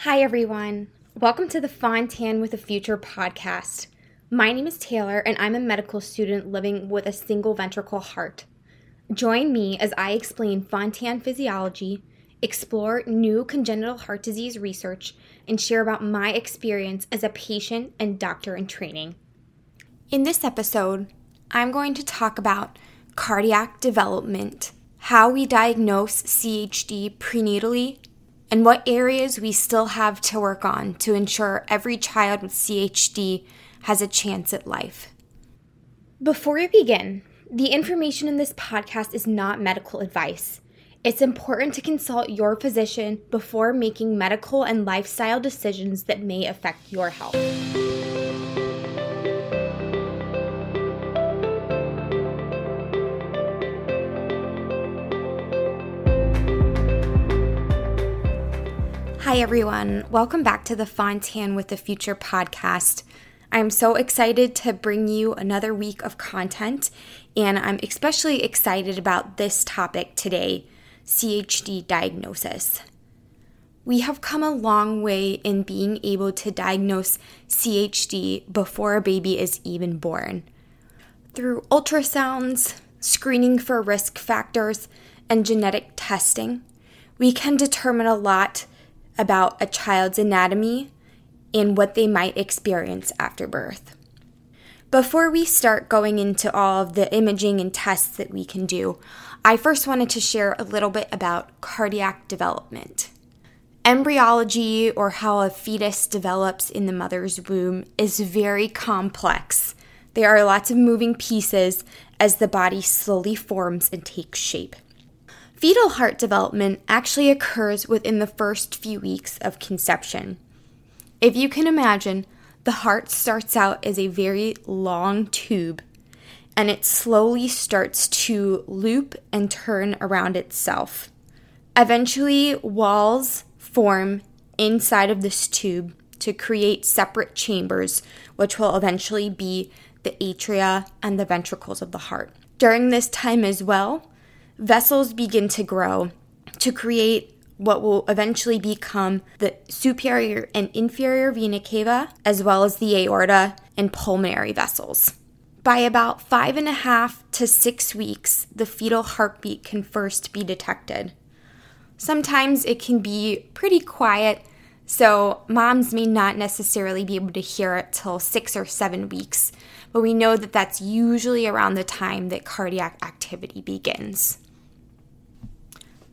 Hi, everyone. Welcome to the Fontan with a Future podcast. My name is Taylor, and I'm a medical student living with a single ventricle heart. Join me as I explain Fontan physiology, explore new congenital heart disease research, and share about my experience as a patient and doctor in training. In this episode, I'm going to talk about cardiac development, how we diagnose CHD prenatally, and what areas we still have to work on to ensure every child with CHD has a chance at life. Before we begin, the information in this podcast is not medical advice. It's important to consult your physician before making medical and lifestyle decisions that may affect your health. Hi, everyone. Welcome back to the Fontan with the Future podcast. I'm so excited to bring you another week of content, and I'm especially excited about this topic today CHD diagnosis. We have come a long way in being able to diagnose CHD before a baby is even born. Through ultrasounds, screening for risk factors, and genetic testing, we can determine a lot about a child's anatomy and what they might experience after birth. Before we start going into all of the imaging and tests that we can do, I first wanted to share a little bit about cardiac development. Embryology, or how a fetus develops in the mother's womb, is very complex. There are lots of moving pieces as the body slowly forms and takes shape. Fetal heart development actually occurs within the first few weeks of conception. If you can imagine, the heart starts out as a very long tube and it slowly starts to loop and turn around itself. Eventually, walls form inside of this tube to create separate chambers, which will eventually be the atria and the ventricles of the heart. During this time as well, vessels begin to grow to create what will eventually become the superior and inferior vena cava, as well as the aorta and pulmonary vessels. By about five and a half to six weeks, the fetal heartbeat can first be detected. Sometimes it can be pretty quiet, so moms may not necessarily be able to hear it till six or seven weeks, but we know that that's usually around the time that cardiac activity begins.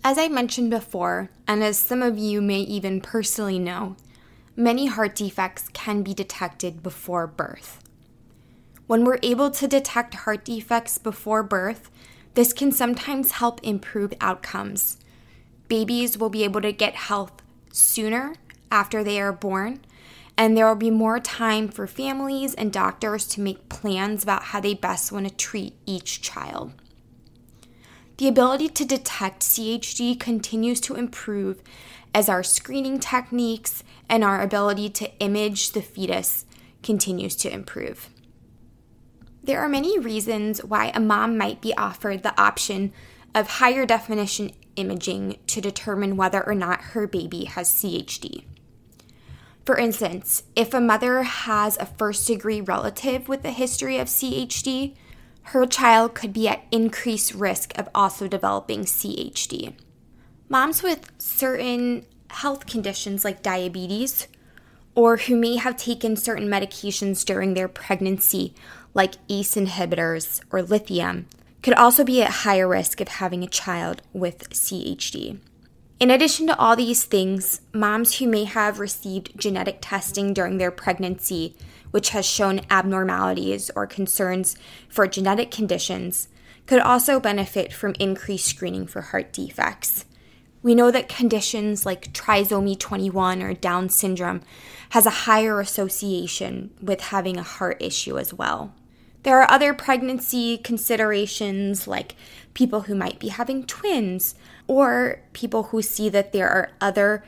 As I mentioned before, and as some of you may even personally know, many heart defects can be detected before birth. When we're able to detect heart defects before birth, this can sometimes help improve outcomes. Babies will be able to get health sooner after they are born, and there will be more time for families and doctors to make plans about how they best want to treat each child. The ability to detect CHD continues to improve as our screening techniques and our ability to image the fetus continues to improve. There are many reasons why a mom might be offered the option of higher definition imaging to determine whether or not her baby has CHD. For instance, if a mother has a first degree relative with a history of CHD, her child could be at increased risk of also developing CHD. Moms with certain health conditions like diabetes, or who may have taken certain medications during their pregnancy, like ACE inhibitors or lithium, could also be at higher risk of having a child with CHD. In addition to all these things, moms who may have received genetic testing during their pregnancy which has shown abnormalities or concerns for genetic conditions, could also benefit from increased screening for heart defects. We know that conditions like trisomy 21 or Down syndrome has a higher association with having a heart issue as well. There are other pregnancy considerations like people who might be having twins or people who see that there are other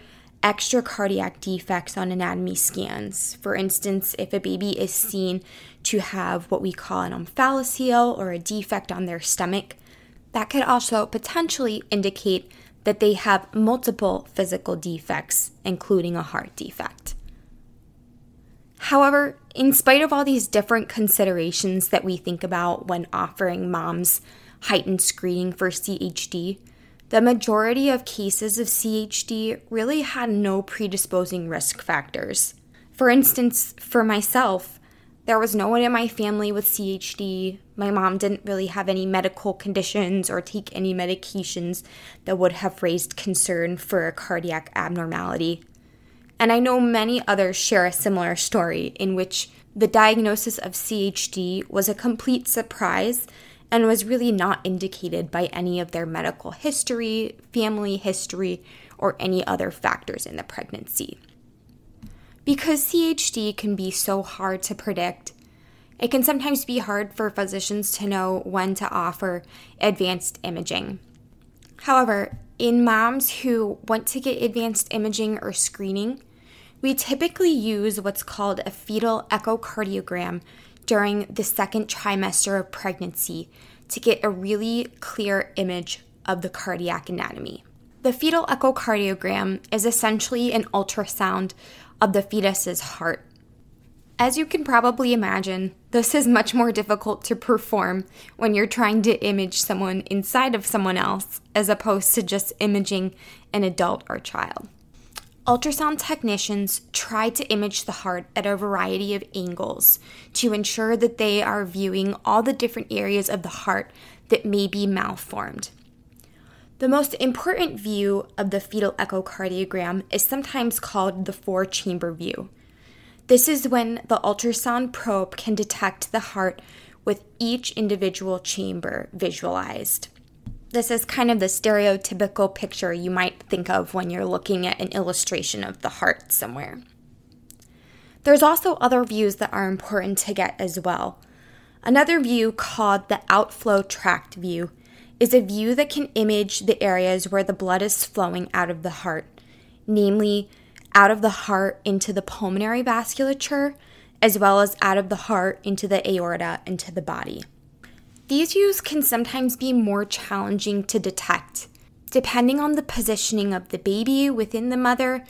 extra cardiac defects on anatomy scans. For instance, if a baby is seen to have what we call an omphalocele or a defect on their stomach, that could also potentially indicate that they have multiple physical defects, including a heart defect. However, in spite of all these different considerations that we think about when offering moms heightened screening for CHD, the majority of cases of CHD really had no predisposing risk factors. For instance, for myself, there was no one in my family with CHD. My mom didn't really have any medical conditions or take any medications that would have raised concern for a cardiac abnormality. And I know many others share a similar story in which the diagnosis of CHD was a complete surprise and was really not indicated by any of their medical history, family history, or any other factors in the pregnancy. Because CHD can be so hard to predict, it can sometimes be hard for physicians to know when to offer advanced imaging. However, in moms who want to get advanced imaging or screening, we typically use what's called a fetal echocardiogram during the second trimester of pregnancy to get a really clear image of the cardiac anatomy. The fetal echocardiogram is essentially an ultrasound of the fetus's heart. As you can probably imagine, this is much more difficult to perform when you're trying to image someone inside of someone else as opposed to just imaging an adult or child. Ultrasound technicians try to image the heart at a variety of angles to ensure that they are viewing all the different areas of the heart that may be malformed. The most important view of the fetal echocardiogram is sometimes called the four chamber view. This is when the ultrasound probe can detect the heart with each individual chamber visualized. This is kind of the stereotypical picture you might think of when you're looking at an illustration of the heart somewhere. There's also other views that are important to get as well. Another view called the outflow tract view is a view that can image the areas where the blood is flowing out of the heart, namely out of the heart into the pulmonary vasculature, as well as out of the heart into the aorta into the body. These views can sometimes be more challenging to detect, depending on the positioning of the baby within the mother,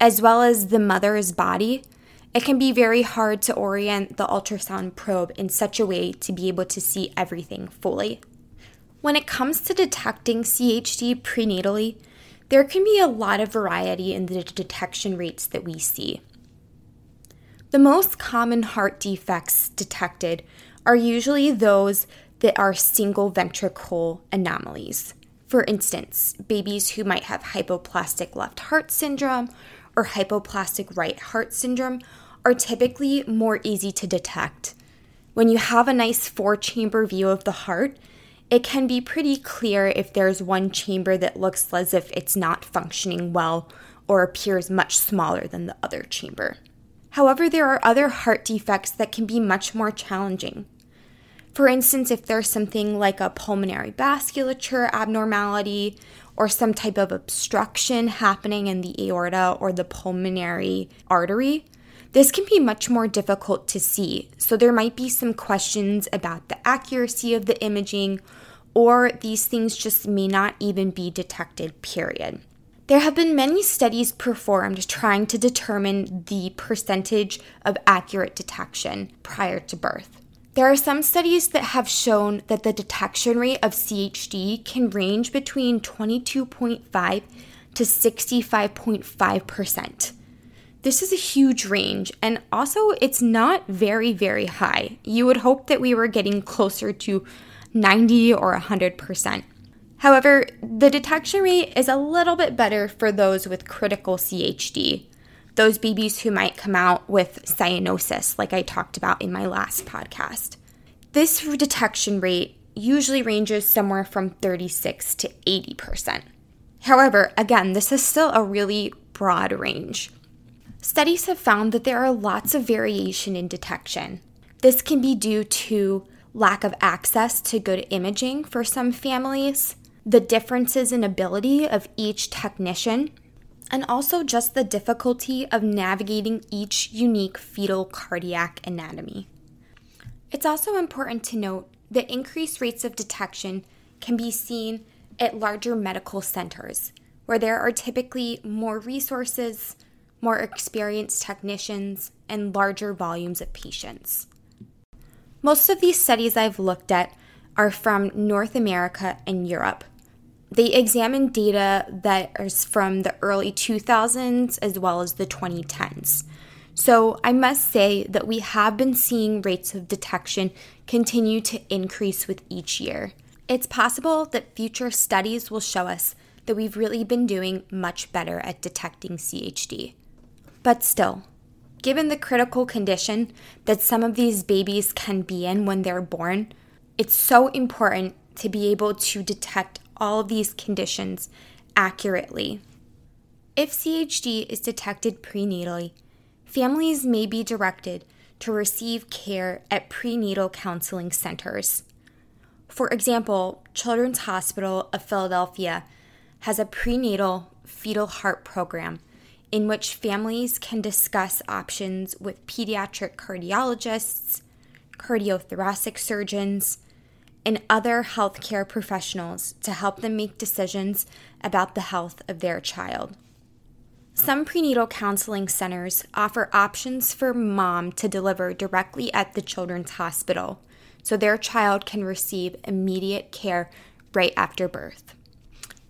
as well as the mother's body. It can be very hard to orient the ultrasound probe in such a way to be able to see everything fully. When it comes to detecting CHD prenatally, there can be a lot of variety in the detection rates that we see. The most common heart defects detected are usually those that are single ventricle anomalies. For instance, babies who might have hypoplastic left heart syndrome or hypoplastic right heart syndrome are typically more easy to detect. When you have a nice four chamber view of the heart, it can be pretty clear if there's one chamber that looks as if it's not functioning well or appears much smaller than the other chamber. However, there are other heart defects that can be much more challenging. For instance, if there's something like a pulmonary vasculature abnormality or some type of obstruction happening in the aorta or the pulmonary artery, this can be much more difficult to see, so there might be some questions about the accuracy of the imaging, or these things just may not even be detected, period. There have been many studies performed trying to determine the percentage of accurate detection prior to birth. There are some studies that have shown that the detection rate of CHD can range between 22.5 to 65.5%. This is a huge range, and also it's not very, very high. You would hope that we were getting closer to 90 or 100%. However, the detection rate is a little bit better for those with critical CHD, those babies who might come out with cyanosis, like I talked about in my last podcast. This detection rate usually ranges somewhere from 36 to 80%. However, again, this is still a really broad range. Studies have found that there are lots of variation in detection. This can be due to lack of access to good imaging for some families, the differences in ability of each technician, and also just the difficulty of navigating each unique fetal cardiac anatomy. It's also important to note that increased rates of detection can be seen at larger medical centers where there are typically more resources, more experienced technicians, and larger volumes of patients. Most of these studies I've looked at are from North America and Europe. They examined data that is from the early 2000s as well as the 2010s. So I must say that we have been seeing rates of detection continue to increase with each year. It's possible that future studies will show us that we've really been doing much better at detecting CHD. But still, given the critical condition that some of these babies can be in when they're born, it's so important to be able to detect all of these conditions accurately. If CHD is detected prenatally, families may be directed to receive care at prenatal counseling centers. For example, Children's Hospital of Philadelphia has a prenatal fetal heart program in which families can discuss options with pediatric cardiologists, cardiothoracic surgeons, and other healthcare professionals to help them make decisions about the health of their child. Some prenatal counseling centers offer options for mom to deliver directly at the children's hospital so their child can receive immediate care right after birth.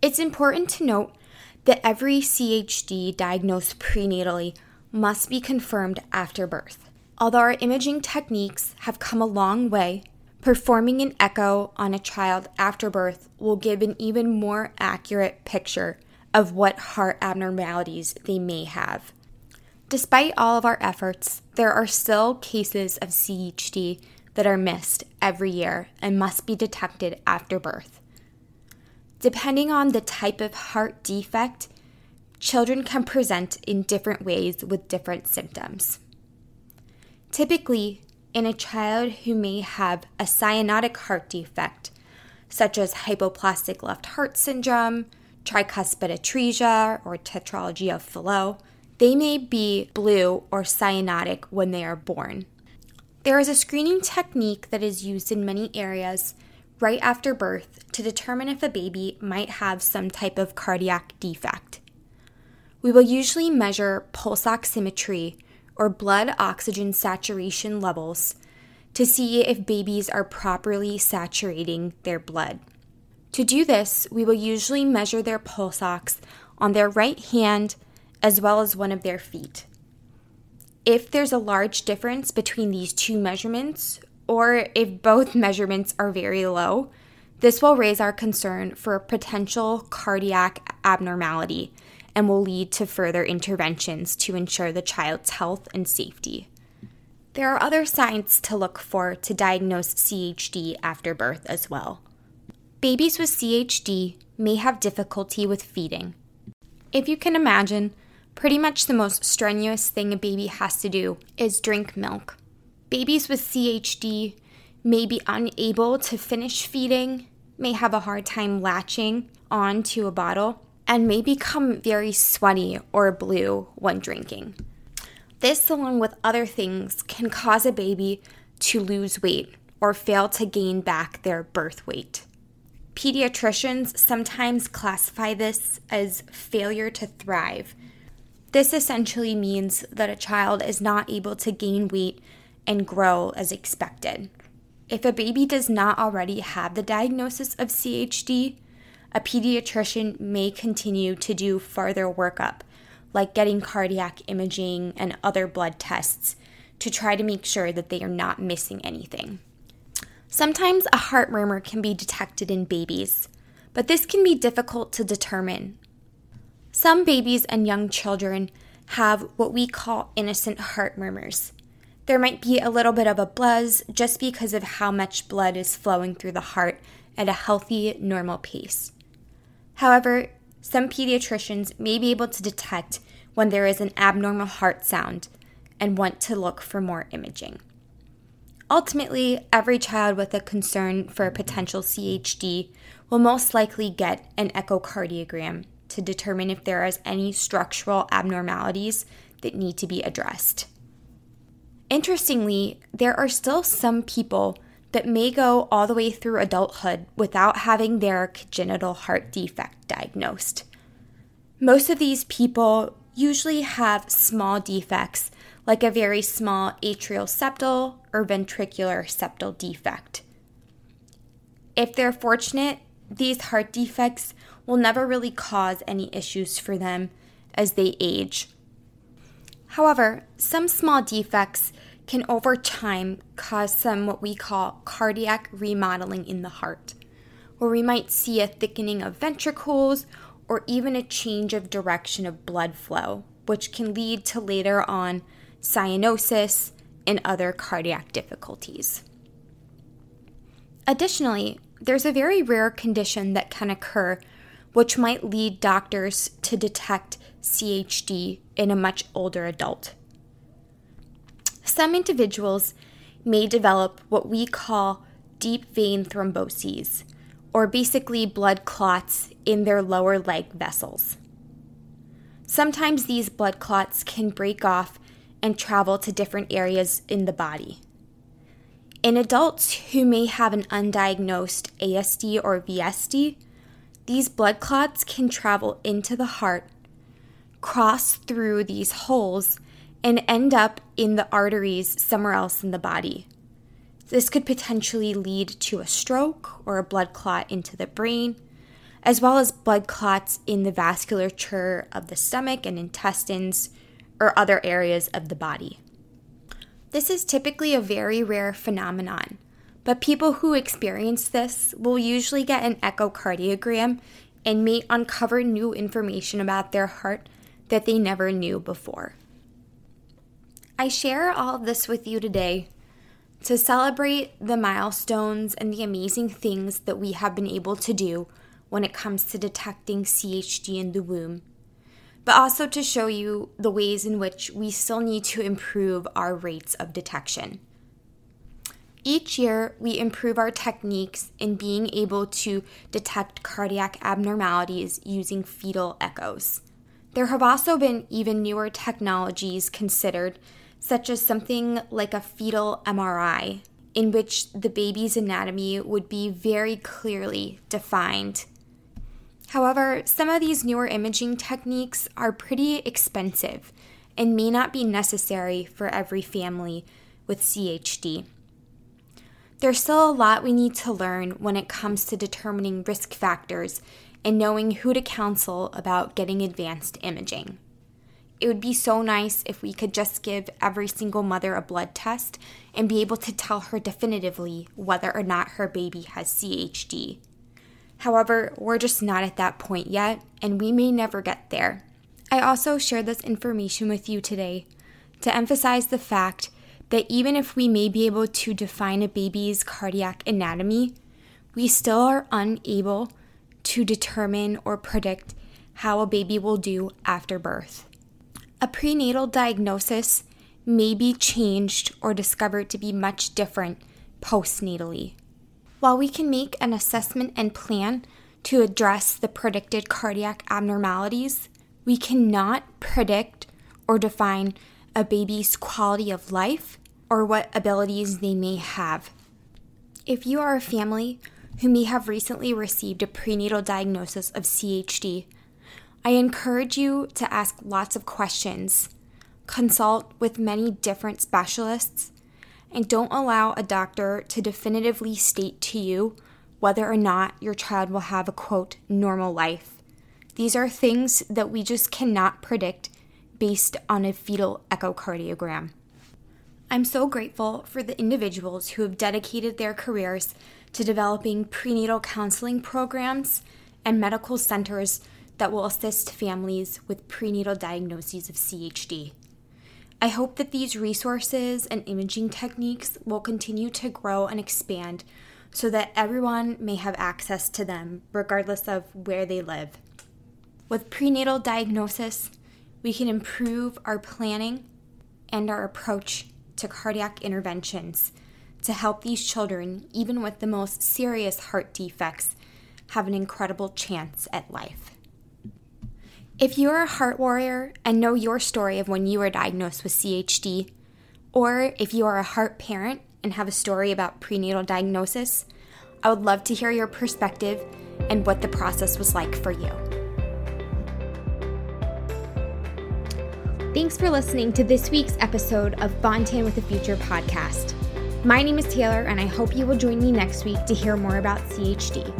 It's important to note that every CHD diagnosed prenatally must be confirmed after birth. Although our imaging techniques have come a long way, performing an echo on a child after birth will give an even more accurate picture of what heart abnormalities they may have. Despite all of our efforts, there are still cases of CHD that are missed every year and must be detected after birth. Depending on the type of heart defect, children can present in different ways with different symptoms. Typically, in a child who may have a cyanotic heart defect, such as hypoplastic left heart syndrome, tricuspid atresia, or tetralogy of Fallot, they may be blue or cyanotic when they are born. There is a screening technique that is used in many areas right after birth to determine if a baby might have some type of cardiac defect. We will usually measure pulse oximetry or blood oxygen saturation levels to see if babies are properly saturating their blood. To do this, we will usually measure their pulse ox on their right hand as well as one of their feet. If there's a large difference between these two measurements, or if both measurements are very low, this will raise our concern for a potential cardiac abnormality and will lead to further interventions to ensure the child's health and safety. There are other signs to look for to diagnose CHD after birth as well. Babies with CHD may have difficulty with feeding. If you can imagine, pretty much the most strenuous thing a baby has to do is drink milk. Babies with CHD may be unable to finish feeding, may have a hard time latching on to a bottle, and may become very sweaty or blue when drinking. This, along with other things, can cause a baby to lose weight or fail to gain back their birth weight. Pediatricians sometimes classify this as failure to thrive. This essentially means that a child is not able to gain weight and grow as expected. If a baby does not already have the diagnosis of CHD, a pediatrician may continue to do further workup, like getting cardiac imaging and other blood tests, to try to make sure that they are not missing anything. Sometimes a heart murmur can be detected in babies, but this can be difficult to determine. Some babies and young children have what we call innocent heart murmurs. There might be a little bit of a buzz just because of how much blood is flowing through the heart at a healthy, normal pace. However, some pediatricians may be able to detect when there is an abnormal heart sound and want to look for more imaging. Ultimately, every child with a concern for a potential CHD will most likely get an echocardiogram to determine if there is any structural abnormalities that need to be addressed. Interestingly, there are still some people that may go all the way through adulthood without having their congenital heart defect diagnosed. Most of these people usually have small defects, like a very small atrial septal or ventricular septal defect. If they're fortunate, these heart defects will never really cause any issues for them as they age. However, some small defects can over time cause some what we call cardiac remodeling in the heart, where we might see a thickening of ventricles or even a change of direction of blood flow, which can lead to later on cyanosis and other cardiac difficulties. Additionally, there's a very rare condition that can occur which might lead doctors to detect CHD in a much older adult. Some individuals may develop what we call deep vein thromboses, or basically blood clots in their lower leg vessels. Sometimes these blood clots can break off and travel to different areas in the body. In adults who may have an undiagnosed ASD or VSD, these blood clots can travel into the heart, cross through these holes, and end up in the arteries somewhere else in the body. This could potentially lead to a stroke or a blood clot into the brain, as well as blood clots in the vasculature of the stomach and intestines or other areas of the body. This is typically a very rare phenomenon, but people who experience this will usually get an echocardiogram and may uncover new information about their heart that they never knew before. I share all of this with you today to celebrate the milestones and the amazing things that we have been able to do when it comes to detecting CHD in the womb, but also to show you the ways in which we still need to improve our rates of detection. Each year, we improve our techniques in being able to detect cardiac abnormalities using fetal echoes. There have also been even newer technologies considered, such as something like a fetal MRI, in which the baby's anatomy would be very clearly defined. However, some of these newer imaging techniques are pretty expensive and may not be necessary for every family with CHD. There's still a lot we need to learn when it comes to determining risk factors and knowing who to counsel about getting advanced imaging. It would be so nice if we could just give every single mother a blood test and be able to tell her definitively whether or not her baby has CHD. However, we're just not at that point yet, and we may never get there. I also share this information with you today to emphasize the fact that even if we may be able to define a baby's cardiac anatomy, we still are unable to determine or predict how a baby will do after birth. A prenatal diagnosis may be changed or discovered to be much different postnatally. While we can make an assessment and plan to address the predicted cardiac abnormalities, we cannot predict or define a baby's quality of life or what abilities they may have. If you are a family who may have recently received a prenatal diagnosis of CHD, I encourage you to ask lots of questions, consult with many different specialists, and don't allow a doctor to definitively state to you whether or not your child will have a quote normal life. These are things that we just cannot predict based on a fetal echocardiogram. I'm so grateful for the individuals who have dedicated their careers to developing prenatal counseling programs and medical centers that will assist families with prenatal diagnoses of CHD. I hope that these resources and imaging techniques will continue to grow and expand so that everyone may have access to them regardless of where they live. With prenatal diagnosis, we can improve our planning and our approach to cardiac interventions to help these children, even with the most serious heart defects, have an incredible chance at life. If you're a heart warrior and know your story of when you were diagnosed with CHD, or if you are a heart parent and have a story about prenatal diagnosis, I would love to hear your perspective and what the process was like for you. Thanks for listening to this week's episode of Fontan with the Future podcast. My name is Taylor, and I hope you will join me next week to hear more about CHD.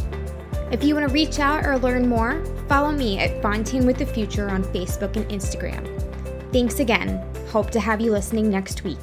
If you want to reach out or learn more, follow me at Fontan with the Future on Facebook and Instagram. Thanks again. Hope to have you listening next week.